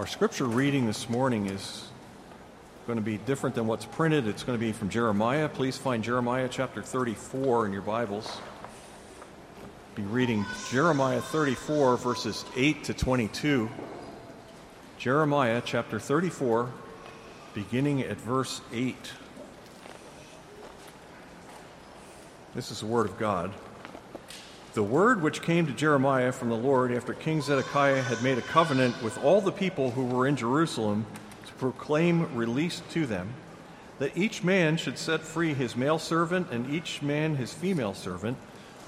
Our scripture reading this morning is going to be different than what's printed. It's going to be from Jeremiah. Please find Jeremiah chapter 34 in your Bibles. Be reading Jeremiah 34, verses 8 to 22. Jeremiah chapter 34, beginning at verse 8. This is the Word of God. The word which came to Jeremiah from the Lord after King Zedekiah had made a covenant with all the people who were in Jerusalem to proclaim release to them, that each man should set free his male servant and each man his female servant,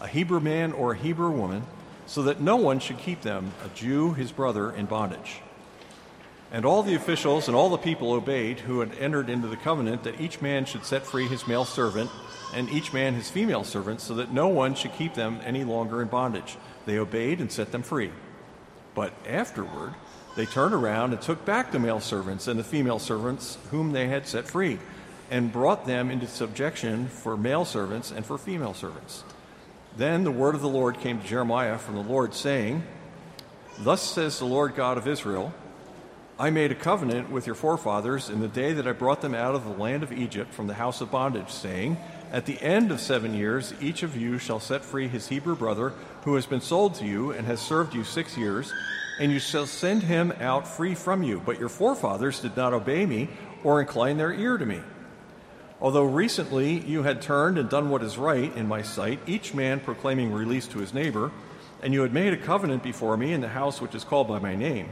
a Hebrew man or a Hebrew woman, so that no one should keep them, a Jew his brother, in bondage. And all the officials and all the people obeyed who had entered into the covenant that each man should set free his male servant and each man his female servant, so that no one should keep them any longer in bondage. They obeyed and set them free. But afterward, they turned around and took back the male servants and the female servants whom they had set free, and brought them into subjection for male servants and for female servants. Then the word of the Lord came to Jeremiah from the Lord, saying, Thus says the Lord God of Israel I made a covenant with your forefathers in the day that I brought them out of the land of Egypt from the house of bondage, saying, at the end of seven years, each of you shall set free his Hebrew brother who has been sold to you and has served you six years, and you shall send him out free from you. But your forefathers did not obey me or incline their ear to me. Although recently you had turned and done what is right in my sight, each man proclaiming release to his neighbor, and you had made a covenant before me in the house which is called by my name,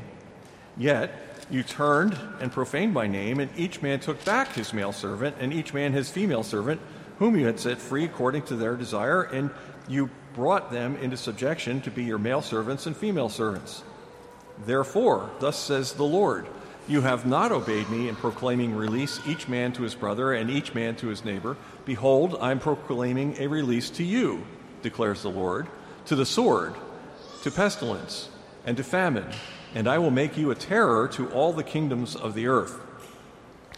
yet you turned and profaned my name, and each man took back his male servant, and each man his female servant whom you had set free according to their desire, and you brought them into subjection to be your male servants and female servants. Therefore, thus says the Lord, you have not obeyed me in proclaiming release each man to his brother and each man to his neighbor. Behold, I am proclaiming a release to you, declares the Lord, to the sword, to pestilence, and to famine, and I will make you a terror to all the kingdoms of the earth.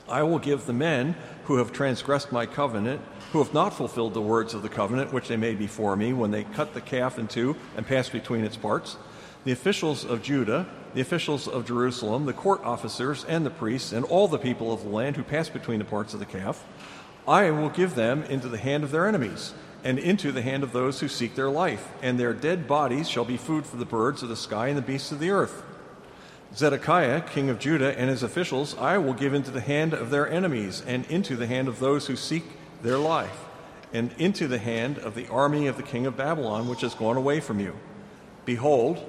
I will give the men who have transgressed my covenant who have not fulfilled the words of the covenant which they made before me when they cut the calf in two and passed between its parts, the officials of Judah, the officials of Jerusalem, the court officers, and the priests, and all the people of the land who passed between the parts of the calf, I will give them into the hand of their enemies, and into the hand of those who seek their life, and their dead bodies shall be food for the birds of the sky and the beasts of the earth. Zedekiah, king of Judah, and his officials I will give into the hand of their enemies, and into the hand of those who seek their life, and into the hand of the army of the king of Babylon, which has gone away from you. Behold,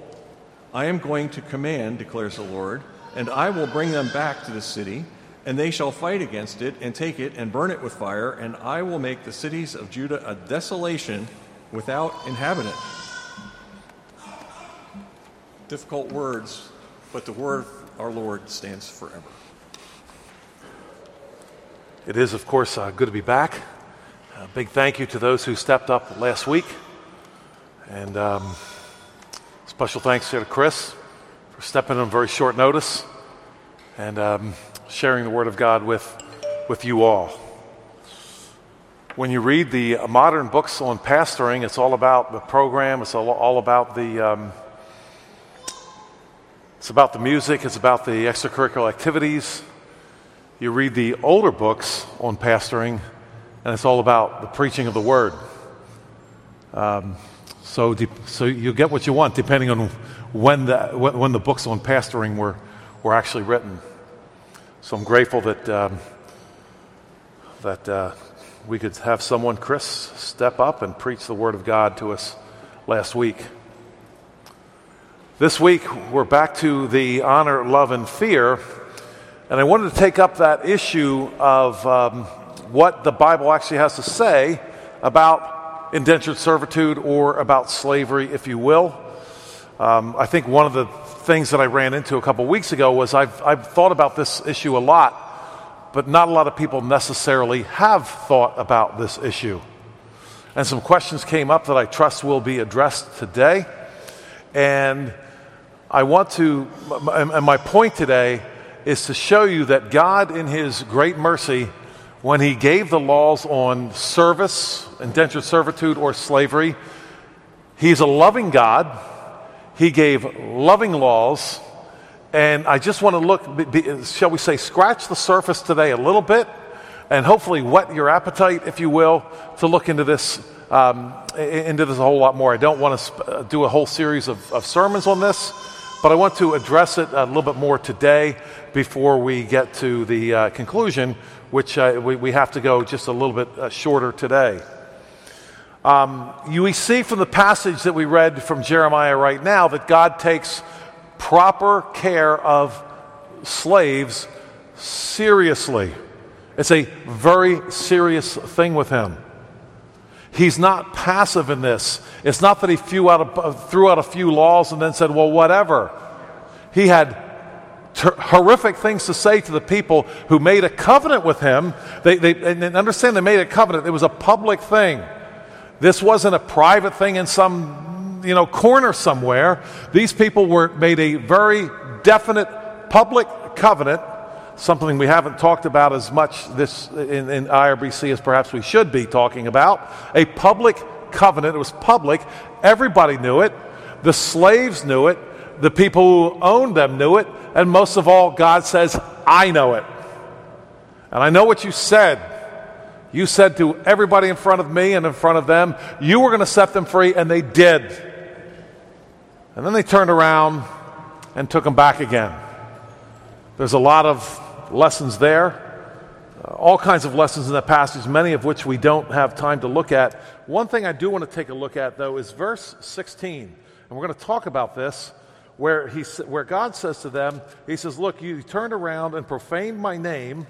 I am going to command, declares the Lord, and I will bring them back to the city, and they shall fight against it, and take it, and burn it with fire, and I will make the cities of Judah a desolation without inhabitant. Difficult words, but the word of our Lord stands forever. It is, of course, uh, good to be back. A big thank you to those who stepped up last week. And um, special thanks here to Chris for stepping on very short notice and um, sharing the Word of God with, with you all. When you read the modern books on pastoring, it's all about the program, it's all, all about the. Um, it's about the music, it's about the extracurricular activities, you read the older books on pastoring, and it's all about the preaching of the word. Um, so, de- so you get what you want depending on when the, when the books on pastoring were, were actually written. So I'm grateful that, um, that uh, we could have someone, Chris, step up and preach the Word of God to us last week. This week, we're back to the honor, love, and fear and I wanted to take up that issue of um, what the Bible actually has to say about indentured servitude or about slavery, if you will. Um, I think one of the things that I ran into a couple weeks ago was I've, I've thought about this issue a lot, but not a lot of people necessarily have thought about this issue. And some questions came up that I trust will be addressed today. And I want to, and my point today is to show you that God, in His great mercy, when He gave the laws on service, indentured servitude, or slavery, He's a loving God. He gave loving laws, And I just want to look, shall we say, scratch the surface today a little bit and hopefully whet your appetite, if you will, to look into this, um, into this a whole lot more. I don't want to sp- uh, do a whole series of, of sermons on this, but I want to address it a little bit more today before we get to the uh, conclusion, which uh, we, we, have to go just a little bit uh, shorter today. Um, you, we see from the passage that we read from Jeremiah right now that God takes proper care of slaves seriously. It's a very serious thing with him. He's not passive in this. It's not that he threw out a, uh, threw out a few laws and then said, well, whatever. He had ter- horrific things to say to the people who made a covenant with him. They, they, and understand they made a covenant, it was a public thing. This wasn't a private thing in some you know, corner somewhere. These people were made a very definite public covenant something we haven't talked about as much this in, in IRBC as perhaps we should be talking about. A public covenant. It was public. Everybody knew it. The slaves knew it. The people who owned them knew it. And most of all, God says, I know it. And I know what you said. You said to everybody in front of me and in front of them, you were going to set them free, and they did. And then they turned around and took them back again. There's a lot of lessons there. Uh, all kinds of lessons in that passage, many of which we don't have time to look at. One thing I do want to take a look at, though, is verse 16. And we're going to talk about this, where, he, where God says to them, He says, Look, you turned around and profaned my name,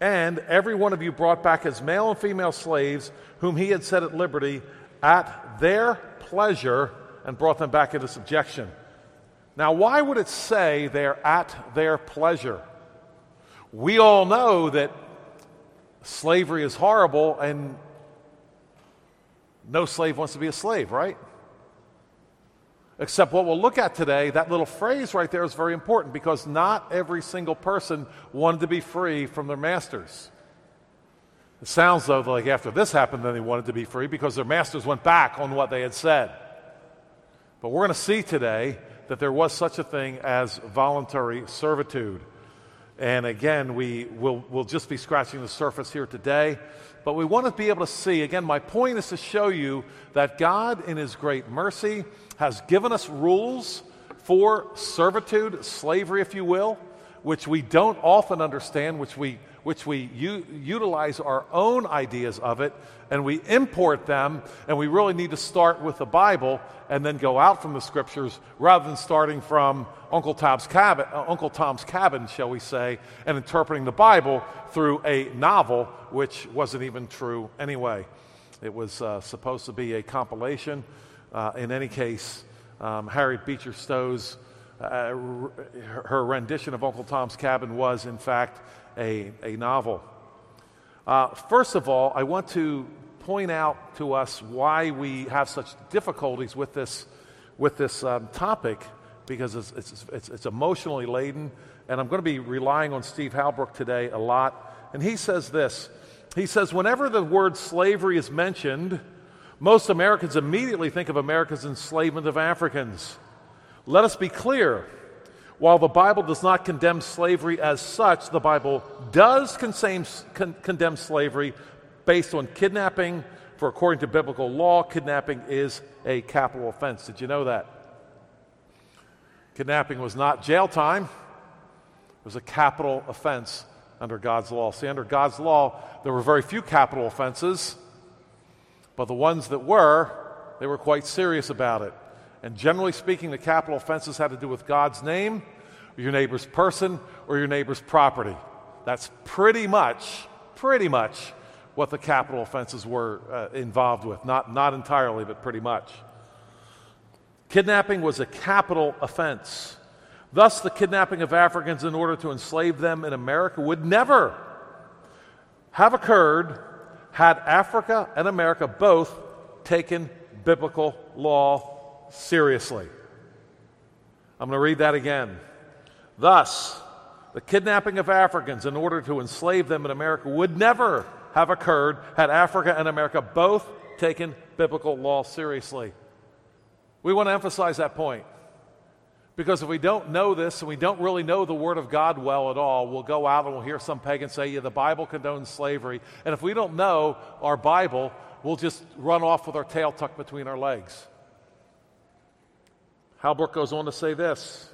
and every one of you brought back his male and female slaves, whom he had set at liberty, at their pleasure, and brought them back into subjection. Now, why would it say they're at their pleasure? We all know that slavery is horrible and no slave wants to be a slave, right? Except what we'll look at today, that little phrase right there is very important because not every single person wanted to be free from their masters. It sounds though like after this happened, then they wanted to be free because their masters went back on what they had said. But we're going to see today that there was such a thing as voluntary servitude. And again, we will we'll just be scratching the surface here today. But we want to be able to see, again, my point is to show you that God, in His great mercy, has given us rules for servitude, slavery, if you will, which we don't often understand, which we which we u- utilize our own ideas of it and we import them, and we really need to start with the Bible and then go out from the scriptures rather than starting from Uncle Tom's cabin, uh, Uncle Tom's cabin, shall we say, and interpreting the Bible through a novel, which wasn't even true anyway. It was uh, supposed to be a compilation. Uh, in any case, um, Harriet Beecher Stowe's uh, her rendition of Uncle Tom's Cabin was, in fact, a, a novel. Uh, first of all, I want to point out to us why we have such difficulties with this, with this um, topic because it's, it's, it's, it's, emotionally laden. And I'm going to be relying on Steve Halbrook today a lot. And he says this He says, whenever the word slavery is mentioned, most Americans immediately think of America's enslavement of Africans. Let us be clear while the Bible does not condemn slavery as such, the Bible does con- condemn slavery based on kidnapping, for according to biblical law, kidnapping is a capital offense. Did you know that? Kidnapping was not jail time, it was a capital offense under God's law. See, under God's law, there were very few capital offenses, but the ones that were, they were quite serious about it. And generally speaking, the capital offenses had to do with God's name, or your neighbor's person, or your neighbor's property. That's pretty much, pretty much what the capital offenses were uh, involved with. Not, not entirely, but pretty much. Kidnapping was a capital offense. Thus, the kidnapping of Africans in order to enslave them in America would never have occurred had Africa and America both taken biblical law seriously. I'm going to read that again. Thus, the kidnapping of Africans in order to enslave them in America would never have occurred had Africa and America both taken biblical law seriously. We want to emphasize that point. Because if we don't know this and we don't really know the Word of God well at all, we'll go out and we'll hear some pagan say, yeah, the Bible condones slavery. And if we don't know our Bible, we'll just run off with our tail tucked between our legs. Halbrook goes on to say this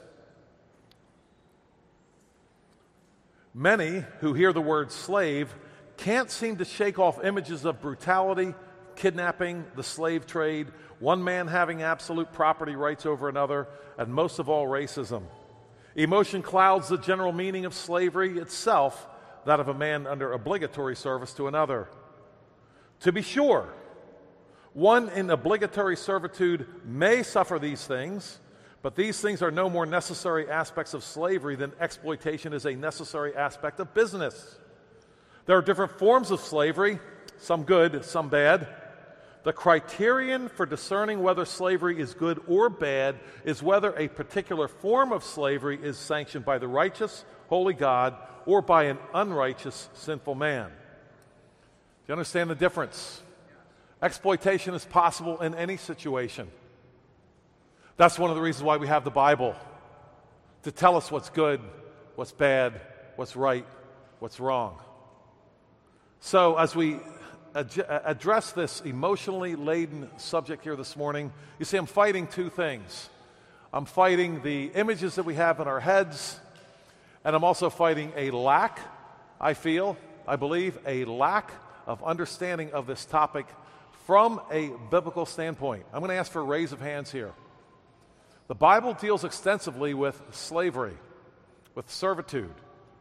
Many who hear the word slave can't seem to shake off images of brutality, kidnapping, the slave trade, one man having absolute property rights over another, and most of all, racism. Emotion clouds the general meaning of slavery itself, that of a man under obligatory service to another. To be sure, one in obligatory servitude may suffer these things, but these things are no more necessary aspects of slavery than exploitation is a necessary aspect of business. There are different forms of slavery, some good, some bad. The criterion for discerning whether slavery is good or bad is whether a particular form of slavery is sanctioned by the righteous, holy God, or by an unrighteous, sinful man. Do you understand the difference? Exploitation is possible in any situation. That's one of the reasons why we have the Bible to tell us what's good, what's bad, what's right, what's wrong. So, as we ad- uh, address this emotionally laden subject here this morning, you see, I'm fighting two things. I'm fighting the images that we have in our heads, and I'm also fighting a lack, I feel, I believe, a lack of understanding of this topic from a biblical standpoint. I'm going to ask for a raise of hands here. The Bible deals extensively with slavery, with servitude.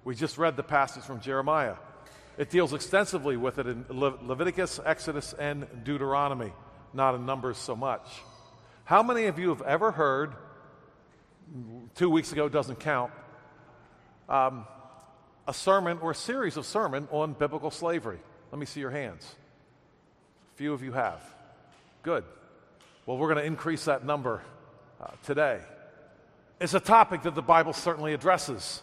We just read the passage from Jeremiah. It deals extensively with it in Le- Leviticus, Exodus, and Deuteronomy, not in Numbers so much. How many of you have ever heard, two weeks ago doesn't count, um, a sermon or a series of sermon on biblical slavery? Let me see your hands. A few of you have. Good. Well, we're going to increase that number uh, today. It's a topic that the Bible certainly addresses,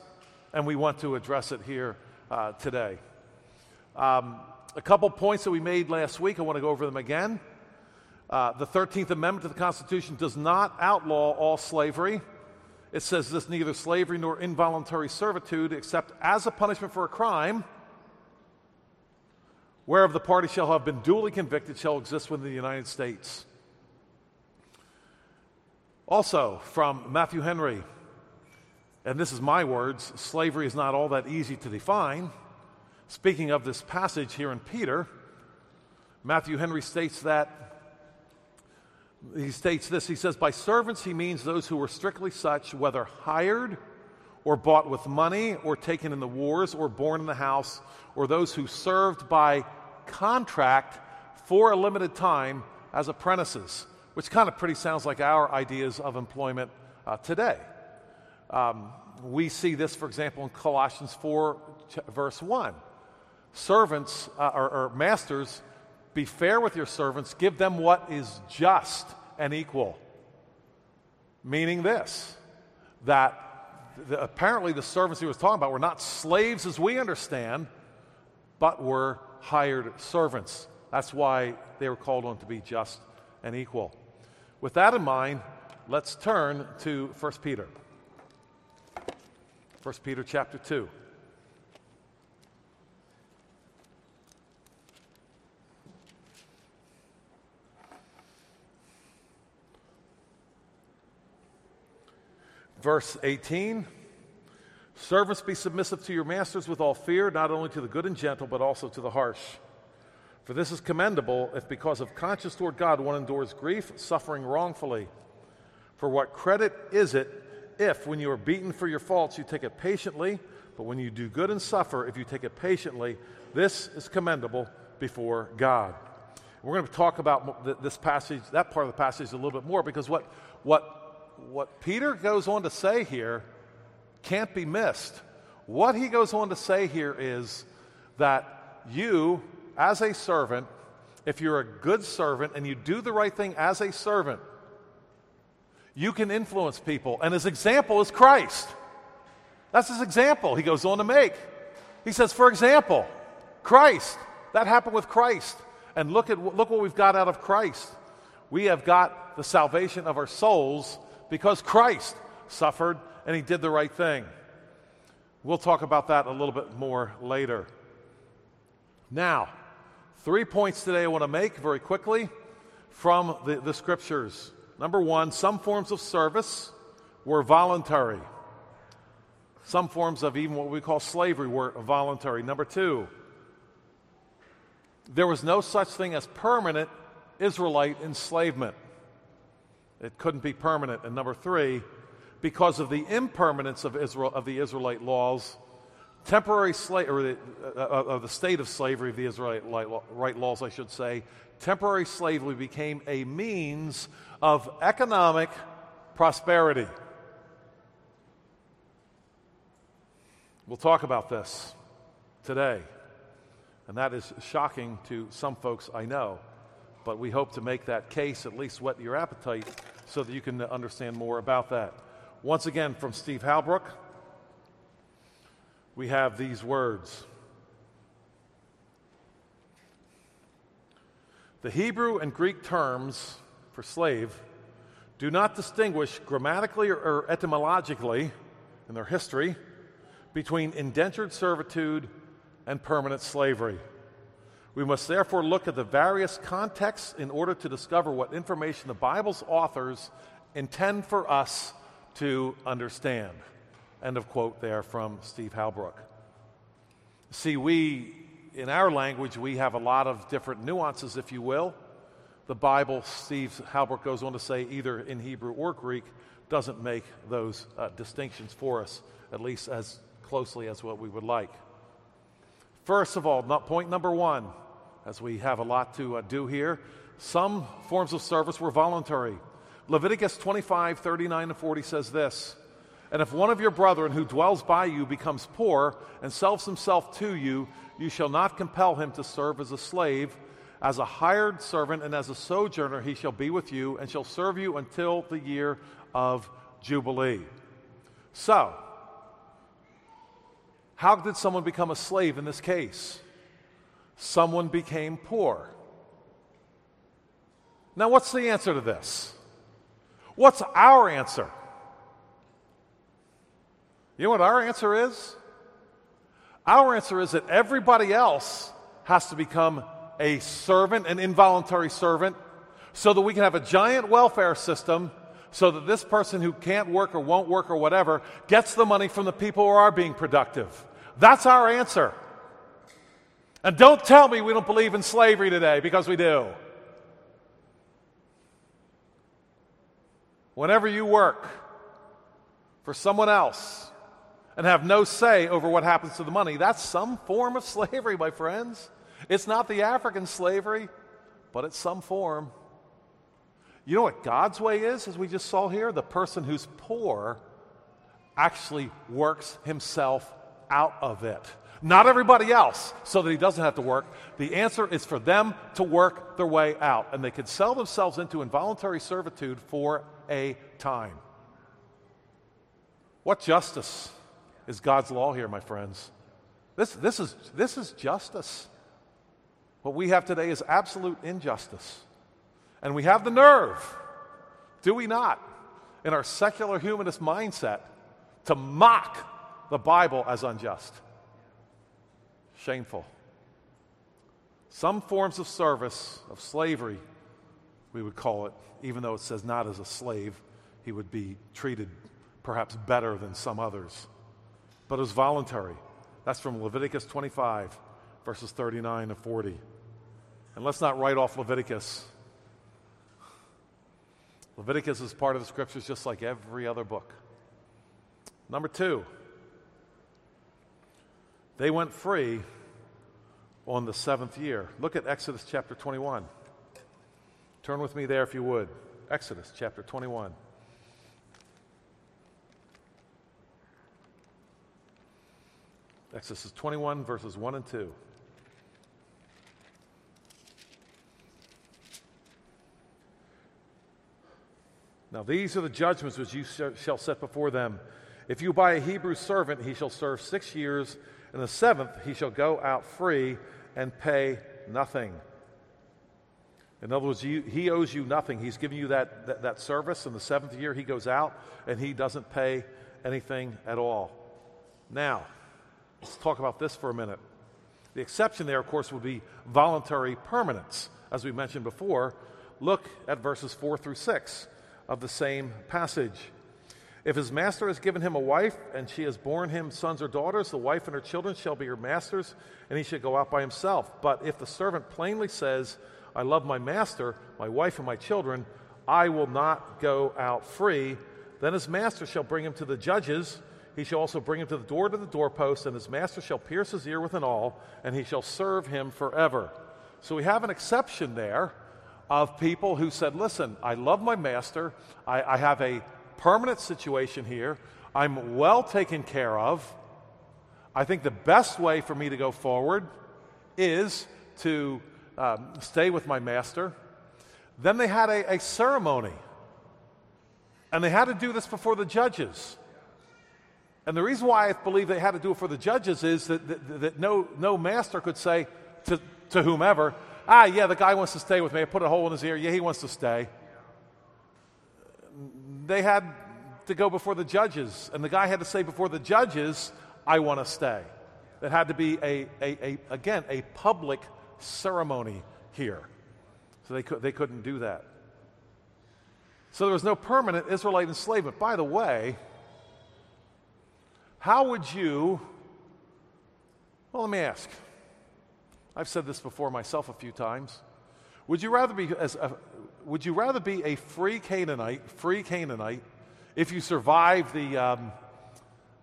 and we want to address it here uh, today. Um, a couple points that we made last week, I want to go over them again. Uh, the 13th Amendment to the Constitution does not outlaw all slavery. It says this neither slavery nor involuntary servitude, except as a punishment for a crime, whereof the party shall have been duly convicted, shall exist within the United States. Also, from Matthew Henry, and this is my words slavery is not all that easy to define. Speaking of this passage here in Peter, Matthew Henry states that he states this he says, By servants he means those who were strictly such, whether hired or bought with money or taken in the wars or born in the house, or those who served by contract for a limited time as apprentices which kind of pretty sounds like our ideas of employment uh, today. Um, we see this, for example, in Colossians 4, verse 1. Servants uh, or, or masters, be fair with your servants, give them what is just and equal. Meaning this, that the, apparently the servants he was talking about were not slaves as we understand, but were hired servants. That's why they were called on to be just and equal. With that in mind, let's turn to 1 Peter. 1 Peter chapter 2. Verse 18 Servants, be submissive to your masters with all fear, not only to the good and gentle, but also to the harsh. For this is commendable if, because of conscience toward God, one endures grief, suffering wrongfully. For what credit is it if, when you are beaten for your faults, you take it patiently, but when you do good and suffer, if you take it patiently, this is commendable before God. We're going to talk about this passage, that part of the passage, a little bit more because what, what, what Peter goes on to say here can't be missed. What he goes on to say here is that you, as a servant, if you're a good servant and you do the right thing as a servant, you can influence people. And his example is Christ. That's his example he goes on to make. He says, for example, Christ. That happened with Christ. And look at look what we've got out of Christ. We have got the salvation of our souls because Christ suffered, and he did the right thing. We'll talk about that a little bit more later. Now, three points today I want to make very quickly from the, the scriptures. Number one, some forms of service were voluntary. Some forms of even what we call slavery were voluntary. Number two, there was no such thing as permanent Israelite enslavement. It couldn't be permanent. And number three, because of the impermanence of Israel of the Israelite laws, temporary slave or the, uh, uh, of the state of slavery of the Israelite right laws, I should say, temporary slavery became a means of economic prosperity. We'll talk about this today. And that is shocking to some folks I know. But we hope to make that case, at least whet your appetite, so that you can understand more about that. Once again, from Steve Halbrook, we have these words The Hebrew and Greek terms for slave do not distinguish grammatically or etymologically in their history between indentured servitude and permanent slavery. We must therefore look at the various contexts in order to discover what information the Bible's authors intend for us to understand. End of quote there from Steve Halbrook. See, we, in our language, we have a lot of different nuances, if you will. The Bible, Steve Halbrook goes on to say, either in Hebrew or Greek, doesn't make those uh, distinctions for us, at least as closely as what we would like. First of all, point number one, as we have a lot to uh, do here, some forms of service were voluntary. Leviticus 25, 39 and 40 says this And if one of your brethren who dwells by you becomes poor and sells himself to you, you shall not compel him to serve as a slave. As a hired servant and as a sojourner, he shall be with you and shall serve you until the year of Jubilee. So, how did someone become a slave in this case? Someone became poor. Now, what's the answer to this? What's our answer? You know what our answer is? Our answer is that everybody else has to become a servant, an involuntary servant, so that we can have a giant welfare system so that this person who can't work or won't work or whatever gets the money from the people who are being productive. That's our answer. And don't tell me we don't believe in slavery today because we do. Whenever you work for someone else and have no say over what happens to the money, that's some form of slavery, my friends. It's not the African slavery, but it's some form. You know what God's way is, as we just saw here? The person who's poor actually works himself out of it. Not everybody else, so that he doesn't have to work. The answer is for them to work their way out, and they can sell themselves into involuntary servitude for a time. What justice is God's law here, my friends? This, this, is, this is justice. What we have today is absolute injustice. And we have the nerve, do we not, in our secular humanist mindset, to mock the Bible as unjust. Shameful. Some forms of service, of slavery, we would call it, even though it says not as a slave, he would be treated perhaps better than some others. But it was voluntary. That's from Leviticus 25, verses 39 to 40. And let's not write off Leviticus Leviticus is part of the scriptures just like every other book. Number two, they went free on the seventh year. Look at Exodus chapter 21. Turn with me there if you would. Exodus chapter 21. Exodus 21, verses 1 and 2. Now, these are the judgments which you shall set before them. If you buy a Hebrew servant, he shall serve six years. In the seventh, he shall go out free and pay nothing. In other words, you, he owes you nothing. He's giving you that, that, that service. In the seventh year, he goes out and he doesn't pay anything at all. Now, let's talk about this for a minute. The exception there, of course, would be voluntary permanence. As we mentioned before, look at verses 4 through 6 of the same passage. If his master has given him a wife, and she has borne him sons or daughters, the wife and her children shall be her master's, and he shall go out by himself. But if the servant plainly says, I love my master, my wife, and my children, I will not go out free, then his master shall bring him to the judges. He shall also bring him to the door to the doorpost, and his master shall pierce his ear with an awl, and he shall serve him forever. So we have an exception there of people who said, Listen, I love my master. I, I have a permanent situation here. I'm well taken care of. I think the best way for me to go forward is to um, stay with my master. Then they had a, a ceremony, and they had to do this before the judges. And the reason why I believe they had to do it for the judges is that, that, that no, no master could say to, to whomever, ah, yeah, the guy wants to stay with me. I put a hole in his ear. Yeah, he wants to stay. They had to go before the judges, and the guy had to say before the judges, I want to stay. It had to be, a, a, a, again, a public ceremony here. So they, could, they couldn't do that. So there was no permanent Israelite enslavement. By the way, how would you, well, let me ask. I've said this before myself a few times. Would you rather be as a, would you rather be a free Canaanite, free Canaanite, if you survived the um,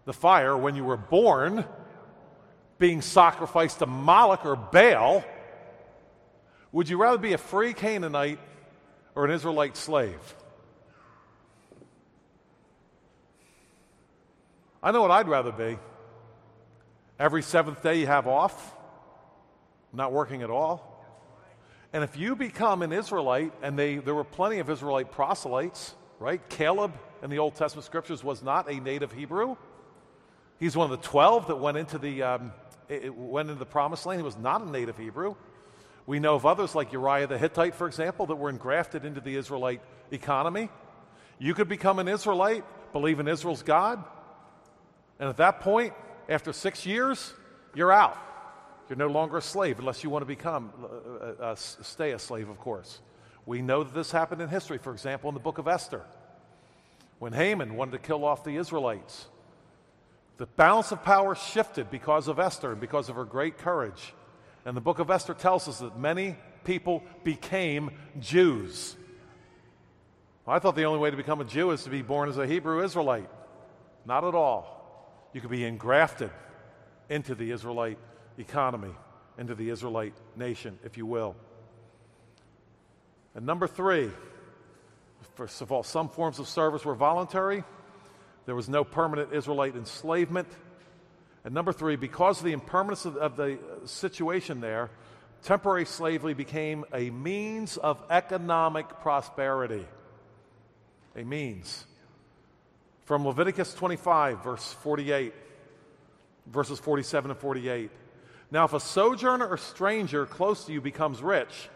the fire when you were born, being sacrificed to Moloch or Baal? Would you rather be a free Canaanite or an Israelite slave? I know what I'd rather be. Every seventh day you have off not working at all. And if you become an Israelite, and they, there were plenty of Israelite proselytes, right? Caleb in the Old Testament scriptures was not a native Hebrew. He's one of the 12 that went into the, um, went into the promised land. He was not a native Hebrew. We know of others like Uriah the Hittite, for example, that were engrafted into the Israelite economy. You could become an Israelite, believe in Israel's God, and at that point, after six years, you're out. You're no longer a slave unless you want to become, uh, uh, uh stay a slave, of course. We know that this happened in history, for example, in the book of Esther, when Haman wanted to kill off the Israelites. The balance of power shifted because of Esther and because of her great courage. And the book of Esther tells us that many people became Jews. I thought the only way to become a Jew is to be born as a Hebrew Israelite. Not at all. You could be engrafted into the Israelite economy, into the Israelite nation, if you will. And number three, first of all, some forms of service were voluntary. There was no permanent Israelite enslavement. And number three, because of the impermanence of, of the situation there, temporary slavery became a means of economic prosperity. A means. From Leviticus 25, verse 48, verses 47 and 48. Now, if a sojourner or stranger close to you becomes rich,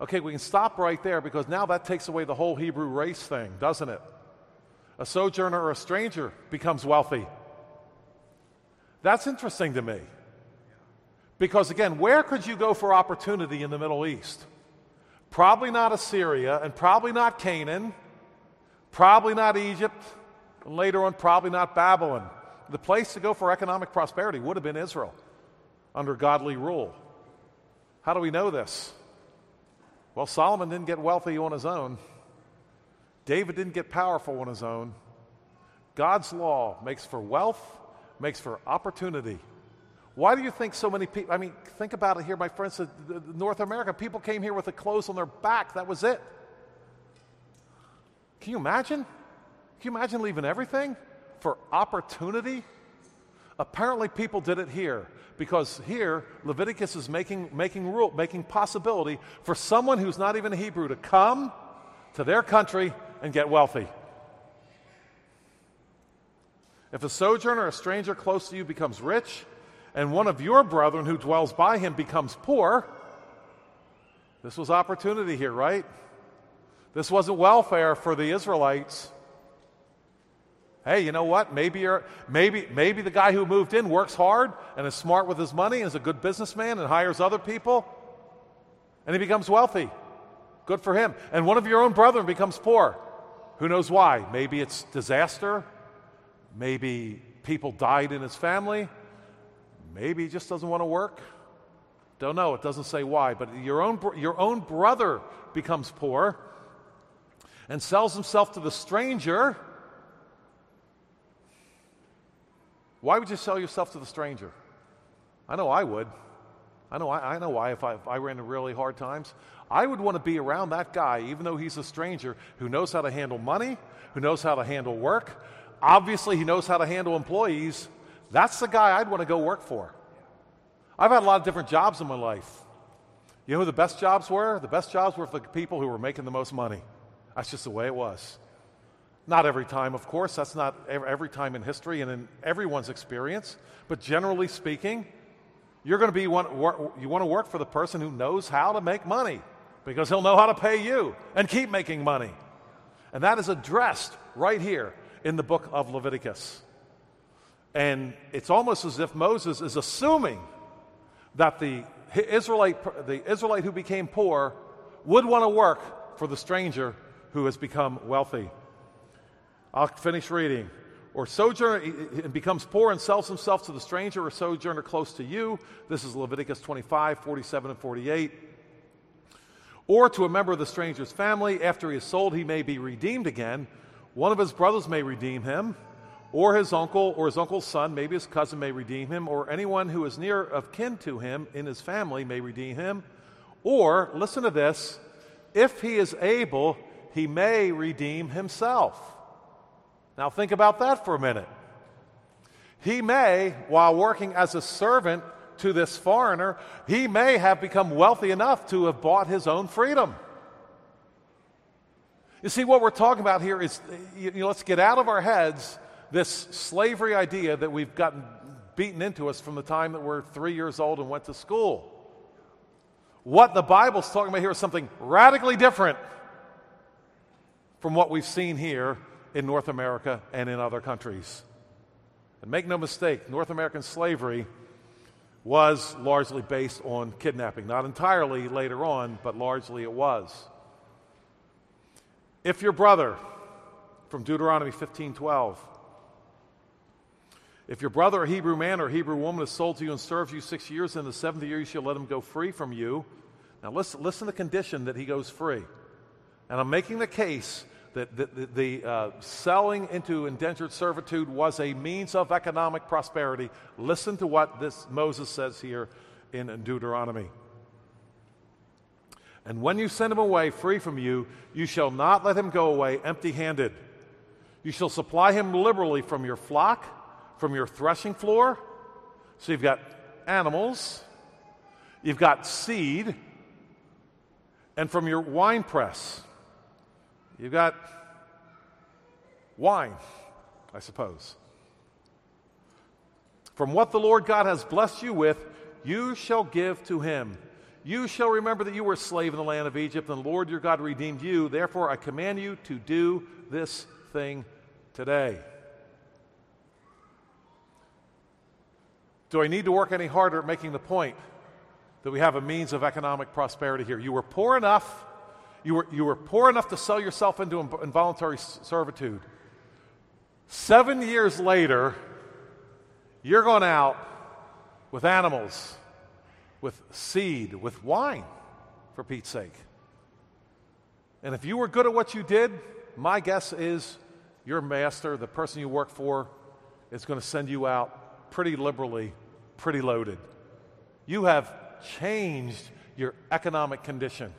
okay, we can stop right there because now that takes away the whole Hebrew race thing, doesn't it? A sojourner or a stranger becomes wealthy. That's interesting to me. Because again, where could you go for opportunity in the Middle East? Probably not Assyria, and probably not Canaan, probably not Egypt, and later on, probably not Babylon. The place to go for economic prosperity would have been Israel under godly rule. How do we know this? Well, Solomon didn't get wealthy on his own, David didn't get powerful on his own. God's law makes for wealth, makes for opportunity. Why do you think so many people? I mean, think about it here, my friends. North America, people came here with the clothes on their back. That was it. Can you imagine? Can you imagine leaving everything for opportunity? Apparently, people did it here because here Leviticus is making, making rule, making possibility for someone who's not even a Hebrew to come to their country and get wealthy. If a sojourner, a stranger close to you, becomes rich, and one of your brethren who dwells by him becomes poor, This was opportunity here, right? This wasn't welfare for the Israelites. Hey, you know what? Maybe you're maybe maybe the guy who moved in works hard and is smart with his money and is a good businessman and hires other people and he becomes wealthy. Good for him. And one of your own brethren becomes poor. Who knows why? Maybe it's disaster. Maybe people died in his family. Maybe he just doesn't want to work. Don't know. It doesn't say why. But your own, your own brother becomes poor and sells himself to the stranger Why would you sell yourself to the stranger? I know I would. I know, I, I know why if I, if I ran into really hard times. I would want to be around that guy, even though he's a stranger, who knows how to handle money, who knows how to handle work. Obviously, he knows how to handle employees. That's the guy I'd want to go work for. I've had a lot of different jobs in my life. You know who the best jobs were? The best jobs were for the people who were making the most money. That's just the way it was. Not every time, of course. That's not every time in history and in everyone's experience. But generally speaking, you're going to be one, you want to work for the person who knows how to make money because he'll know how to pay you and keep making money. And that is addressed right here in the book of Leviticus. And it's almost as if Moses is assuming that the Israelite, the Israelite who became poor would want to work for the stranger who has become wealthy. I'll finish reading. Or sojourner and becomes poor and sells himself to the stranger or sojourner close to you. This is Leviticus 25, 47, and 48. Or to a member of the stranger's family, after he is sold, he may be redeemed again. One of his brothers may redeem him, or his uncle, or his uncle's son, maybe his cousin may redeem him, or anyone who is near of kin to him in his family may redeem him. Or, listen to this, if he is able, he may redeem himself. Now, think about that for a minute. He may, while working as a servant to this foreigner, he may have become wealthy enough to have bought his own freedom. You see, what we're talking about here is you know, let's get out of our heads this slavery idea that we've gotten beaten into us from the time that we're three years old and went to school. What the Bible's talking about here is something radically different from what we've seen here in North America and in other countries. And make no mistake, North American slavery was largely based on kidnapping. Not entirely later on, but largely it was. If your brother, from Deuteronomy 15:12, if your brother, a Hebrew man or Hebrew woman, is sold to you and serves you six years, in the seventh year you shall let him go free from you. Now listen, listen to the condition that he goes free. And I'm making the case that the, the, the uh, selling into indentured servitude was a means of economic prosperity. Listen to what this Moses says here in, in Deuteronomy. And when you send him away free from you, you shall not let him go away empty handed. You shall supply him liberally from your flock, from your threshing floor. So you've got animals, you've got seed, and from your wine press. You've got wine, I suppose. From what the Lord God has blessed you with, you shall give to him. You shall remember that you were a slave in the land of Egypt, and the Lord your God redeemed you. Therefore, I command you to do this thing today. Do I need to work any harder at making the point that we have a means of economic prosperity here? You were poor enough you were, you were poor enough to sell yourself into involuntary servitude. Seven years later, you're going out with animals, with seed, with wine, for Pete's sake. And if you were good at what you did, my guess is your master, the person you work for, is going to send you out pretty liberally, pretty loaded. You have changed your economic condition.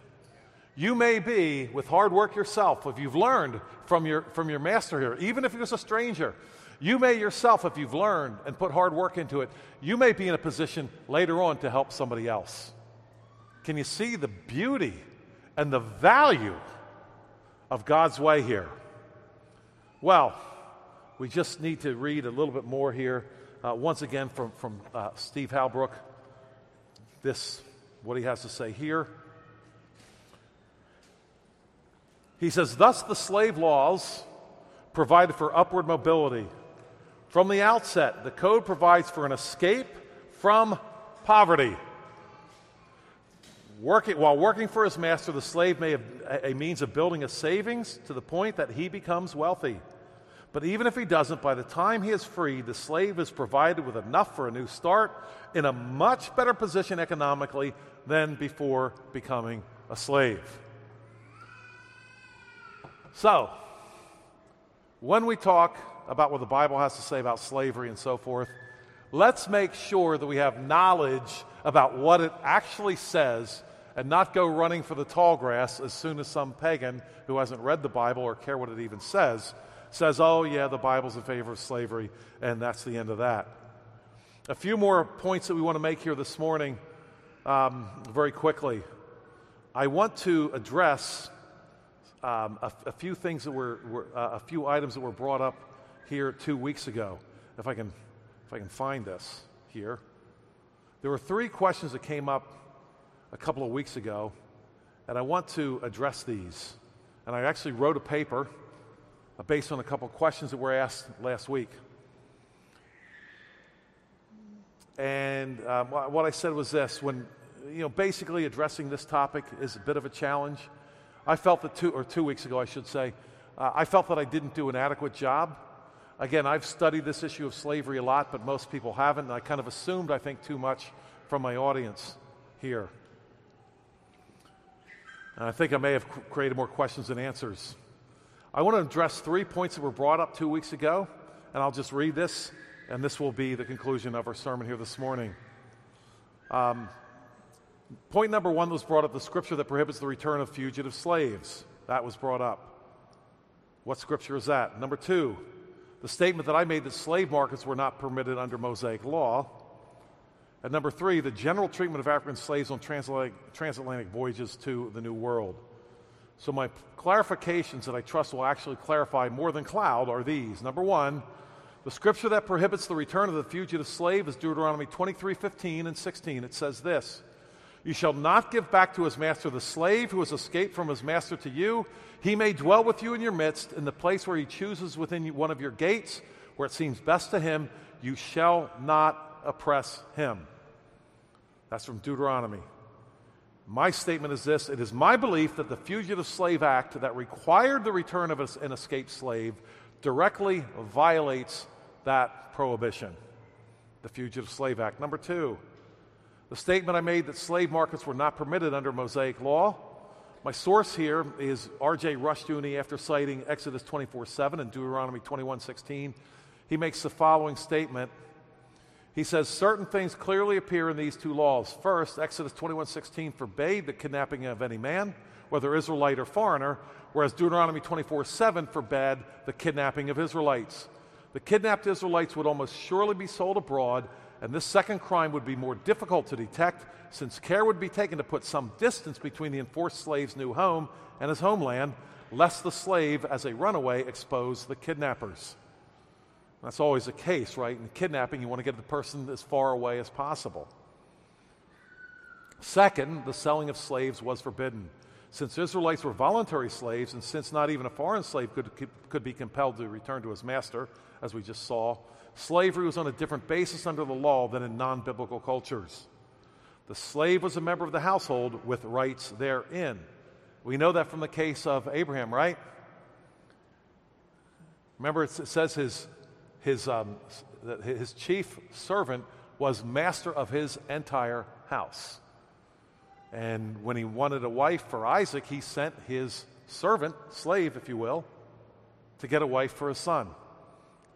You may be, with hard work yourself, if you've learned from your, from your master here, even if he was a stranger, you may yourself, if you've learned and put hard work into it, you may be in a position later on to help somebody else. Can you see the beauty and the value of God's way here? Well, we just need to read a little bit more here. Uh, once again, from, from uh, Steve Halbrook, this, what he has to say here. He says, Thus the slave laws provided for upward mobility. From the outset, the code provides for an escape from poverty. Working, while working for his master, the slave may have a means of building a savings to the point that he becomes wealthy. But even if he doesn't, by the time he is free, the slave is provided with enough for a new start in a much better position economically than before becoming a slave. So, when we talk about what the Bible has to say about slavery and so forth, let's make sure that we have knowledge about what it actually says and not go running for the tall grass as soon as some pagan who hasn't read the Bible or care what it even says says, oh, yeah, the Bible's in favor of slavery, and that's the end of that. A few more points that we want to make here this morning um, very quickly. I want to address um, a, a, few things that were, were uh, a few items that were brought up here two weeks ago. If I can, if I can find this here, there were three questions that came up a couple of weeks ago, and I want to address these. And I actually wrote a paper uh, based on a couple of questions that were asked last week. And um, what I said was this when, you know, basically addressing this topic is a bit of a challenge. I felt that two, or two weeks ago, I should say, uh, I felt that I didn't do an adequate job. Again, I've studied this issue of slavery a lot, but most people haven't. And I kind of assumed, I think, too much from my audience here. And I think I may have created more questions than answers. I want to address three points that were brought up two weeks ago, and I'll just read this, and this will be the conclusion of our sermon here this morning. Um, point number one was brought up the scripture that prohibits the return of fugitive slaves. That was brought up. What scripture is that? Number two, the statement that I made that slave markets were not permitted under Mosaic law. And number three, the general treatment of African slaves on transatlantic, voyages to the New World. So, my clarifications that I trust will actually clarify more than cloud are these. Number one, the scripture that prohibits the return of the fugitive slave is Deuteronomy 23 15 and 16. It says this You shall not give back to his master the slave who has escaped from his master to you. He may dwell with you in your midst, in the place where he chooses within one of your gates, where it seems best to him. You shall not oppress him. That's from Deuteronomy. My statement is this it is my belief that the Fugitive Slave Act that required the return of an escaped slave directly violates that prohibition. The Fugitive Slave Act. Number two, the statement I made that slave markets were not permitted under Mosaic law. My source here is R.J. Rushdoony after citing Exodus 24 7 and Deuteronomy 21 16. He makes the following statement he says certain things clearly appear in these two laws. First, Exodus 21:16 forbade the kidnapping of any man, whether Israelite or foreigner, whereas Deuteronomy 24:7 forbade the kidnapping of Israelites. The kidnapped Israelites would almost surely be sold abroad, and this second crime would be more difficult to detect since care would be taken to put some distance between the enforced slave's new home and his homeland, lest the slave, as a runaway, expose the kidnappers. That's always the case, right? In kidnapping, you want to get the person as far away as possible. Second, the selling of slaves was forbidden. Since Israelites were voluntary slaves, and since not even a foreign slave could, could be compelled to return to his master, as we just saw, slavery was on a different basis under the law than in non biblical cultures. The slave was a member of the household with rights therein. We know that from the case of Abraham, right? Remember, it says his his, um, his chief servant was master of his entire house. And when he wanted a wife for Isaac, he sent his servant, slave, if you will, to get a wife for his son.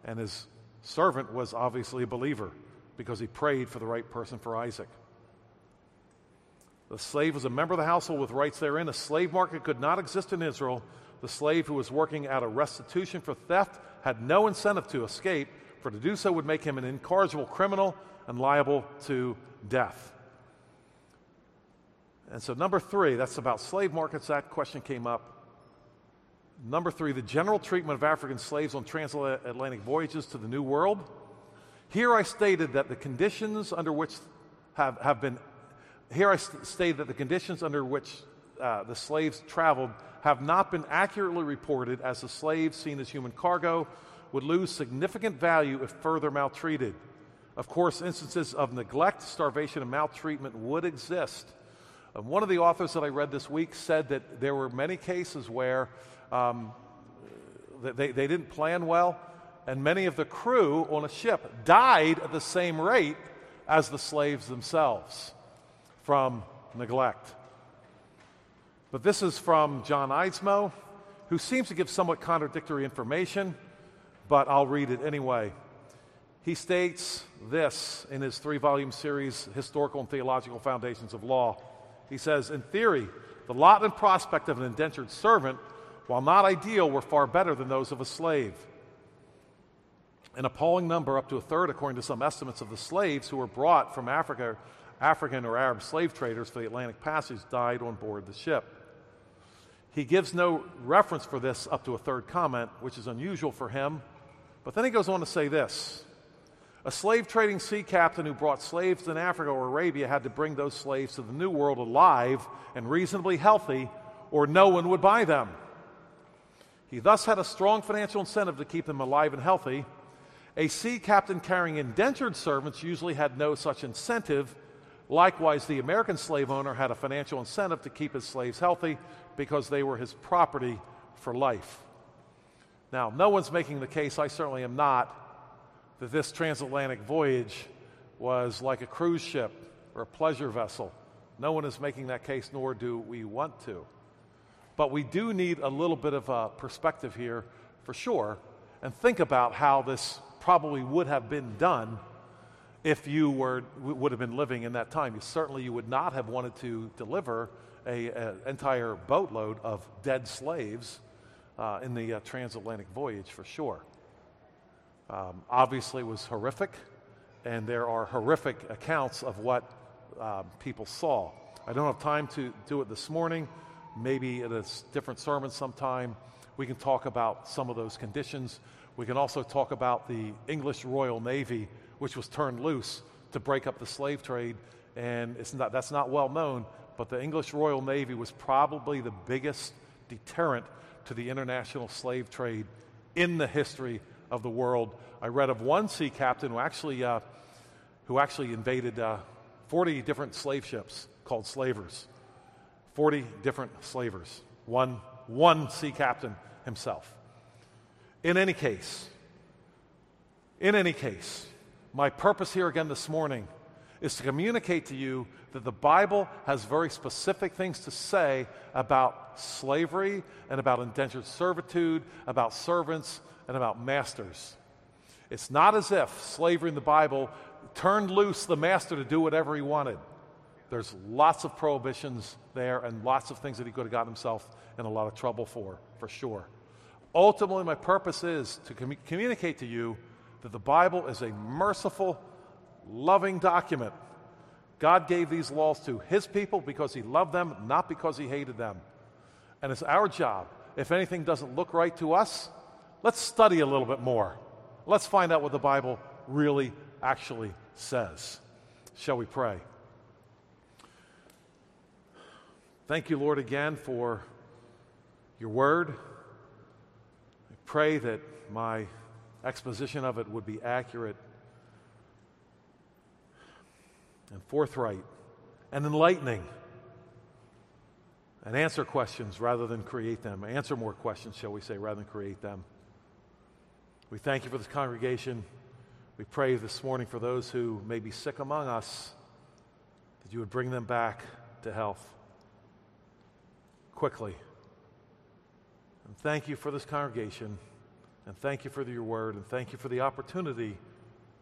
And his servant was obviously a believer because he prayed for the right person for Isaac. The slave was a member of the household with rights therein. A slave market could not exist in Israel. The slave who was working out a restitution for theft had no incentive to escape, for to do so would make him an incorrigible criminal and liable to death. And so, number three, that's about slave markets. That question came up. Number three, the general treatment of African slaves on transatlantic voyages to the New World. Here I stated that the conditions under which have, have been, here I st- that the conditions under which uh, the slaves traveled have not been accurately reported, as the slaves seen as human cargo would lose significant value if further maltreated. Of course, instances of neglect, starvation, and maltreatment would exist. Um, one of the authors that I read this week said that there were many cases where um, they, they didn't plan well, and many of the crew on a ship died at the same rate as the slaves themselves from neglect. But this is from John Eidsmoe, who seems to give somewhat contradictory information, but I'll read it anyway. He states this in his three volume series, Historical and Theological Foundations of Law. He says, In theory, the lot and prospect of an indentured servant, while not ideal, were far better than those of a slave. An appalling number, up to a third, according to some estimates, of the slaves who were brought from Africa, African or Arab slave traders for the Atlantic Passage died on board the ship. He gives no reference for this up to a third comment, which is unusual for him. But then he goes on to say this a slave trading sea captain who brought slaves in Africa or Arabia had to bring those slaves to the New World alive and reasonably healthy, or no one would buy them. He thus had a strong financial incentive to keep them alive and healthy. A sea captain carrying indentured servants usually had no such incentive. Likewise, the American slave owner had a financial incentive to keep his slaves healthy because they were his property for life. Now, no one's making the case, I certainly am not, that this transatlantic voyage was like a cruise ship or a pleasure vessel. No one is making that case, nor do we want to. But we do need a little bit of a perspective here for sure, and think about how this probably would have been done if you were, would have been living in that time. You, certainly, you would not have wanted to deliver an entire boatload of dead slaves uh, in the uh, transatlantic voyage for sure. Um, obviously, was horrific, and there are horrific accounts of what uh, people saw. I don't have time to do it this morning. Maybe at a different sermon sometime, we can talk about some of those conditions. We can also talk about the English Royal Navy, which was turned loose to break up the slave trade. And it's not, that's not well known, but the English Royal Navy was probably the biggest deterrent to the international slave trade in the history of the world. I read of one sea captain who actually, uh, who actually invaded uh, 40 different slave ships called slavers. 40 different slavers. One, one sea captain himself. In any case, in any case, my purpose here again this morning is to communicate to you that the Bible has very specific things to say about slavery and about indentured servitude, about servants, and about masters. It's not as if slavery in the Bible turned loose the master to do whatever he wanted. There's lots of prohibitions there and lots of things that he could have gotten himself in a lot of trouble for, for sure. Ultimately, my purpose is to com- communicate to you that the Bible is a merciful, loving document. God gave these laws to his people because he loved them, not because he hated them. And it's our job. If anything doesn't look right to us, Let's study a little bit more. Let's find out what the Bible really actually says. Shall we pray? Thank you, Lord, again for your word. I pray that my exposition of it would be accurate and forthright and enlightening and answer questions rather than create them. Answer more questions, shall we say, rather than create them. We thank you for this congregation. We pray this morning for those who may be sick among us that you would bring them back to health quickly. And thank you for this congregation. And thank you for your word. And thank you for the opportunity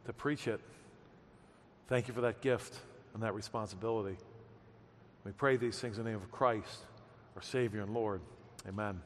to preach it. Thank you for that gift and that responsibility. We pray these things in the name of Christ, our Savior and Lord. Amen.